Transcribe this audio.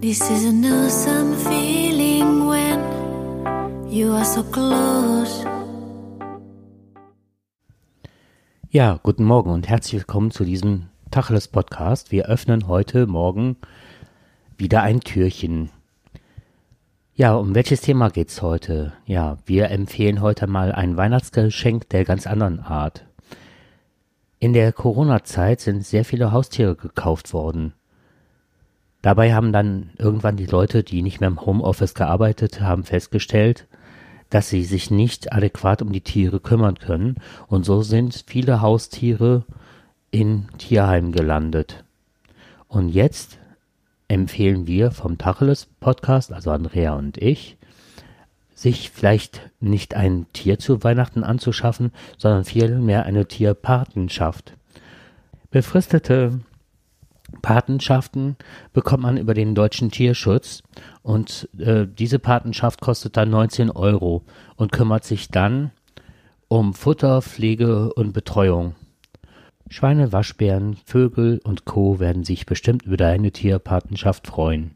This is an awesome feeling when you are so close. Ja, guten Morgen und herzlich willkommen zu diesem Tacheles Podcast. Wir öffnen heute Morgen wieder ein Türchen. Ja, um welches Thema geht's heute? Ja, wir empfehlen heute mal ein Weihnachtsgeschenk der ganz anderen Art. In der Corona-Zeit sind sehr viele Haustiere gekauft worden. Dabei haben dann irgendwann die Leute, die nicht mehr im Homeoffice gearbeitet haben, festgestellt, dass sie sich nicht adäquat um die Tiere kümmern können und so sind viele Haustiere in Tierheimen gelandet. Und jetzt empfehlen wir vom Tacheles Podcast, also Andrea und ich, sich vielleicht nicht ein Tier zu Weihnachten anzuschaffen, sondern vielmehr eine Tierpatenschaft. Befristete Patenschaften bekommt man über den deutschen Tierschutz und äh, diese Patenschaft kostet dann 19 Euro und kümmert sich dann um Futter, Pflege und Betreuung. Schweine, Waschbären, Vögel und Co. werden sich bestimmt über deine Tierpatenschaft freuen.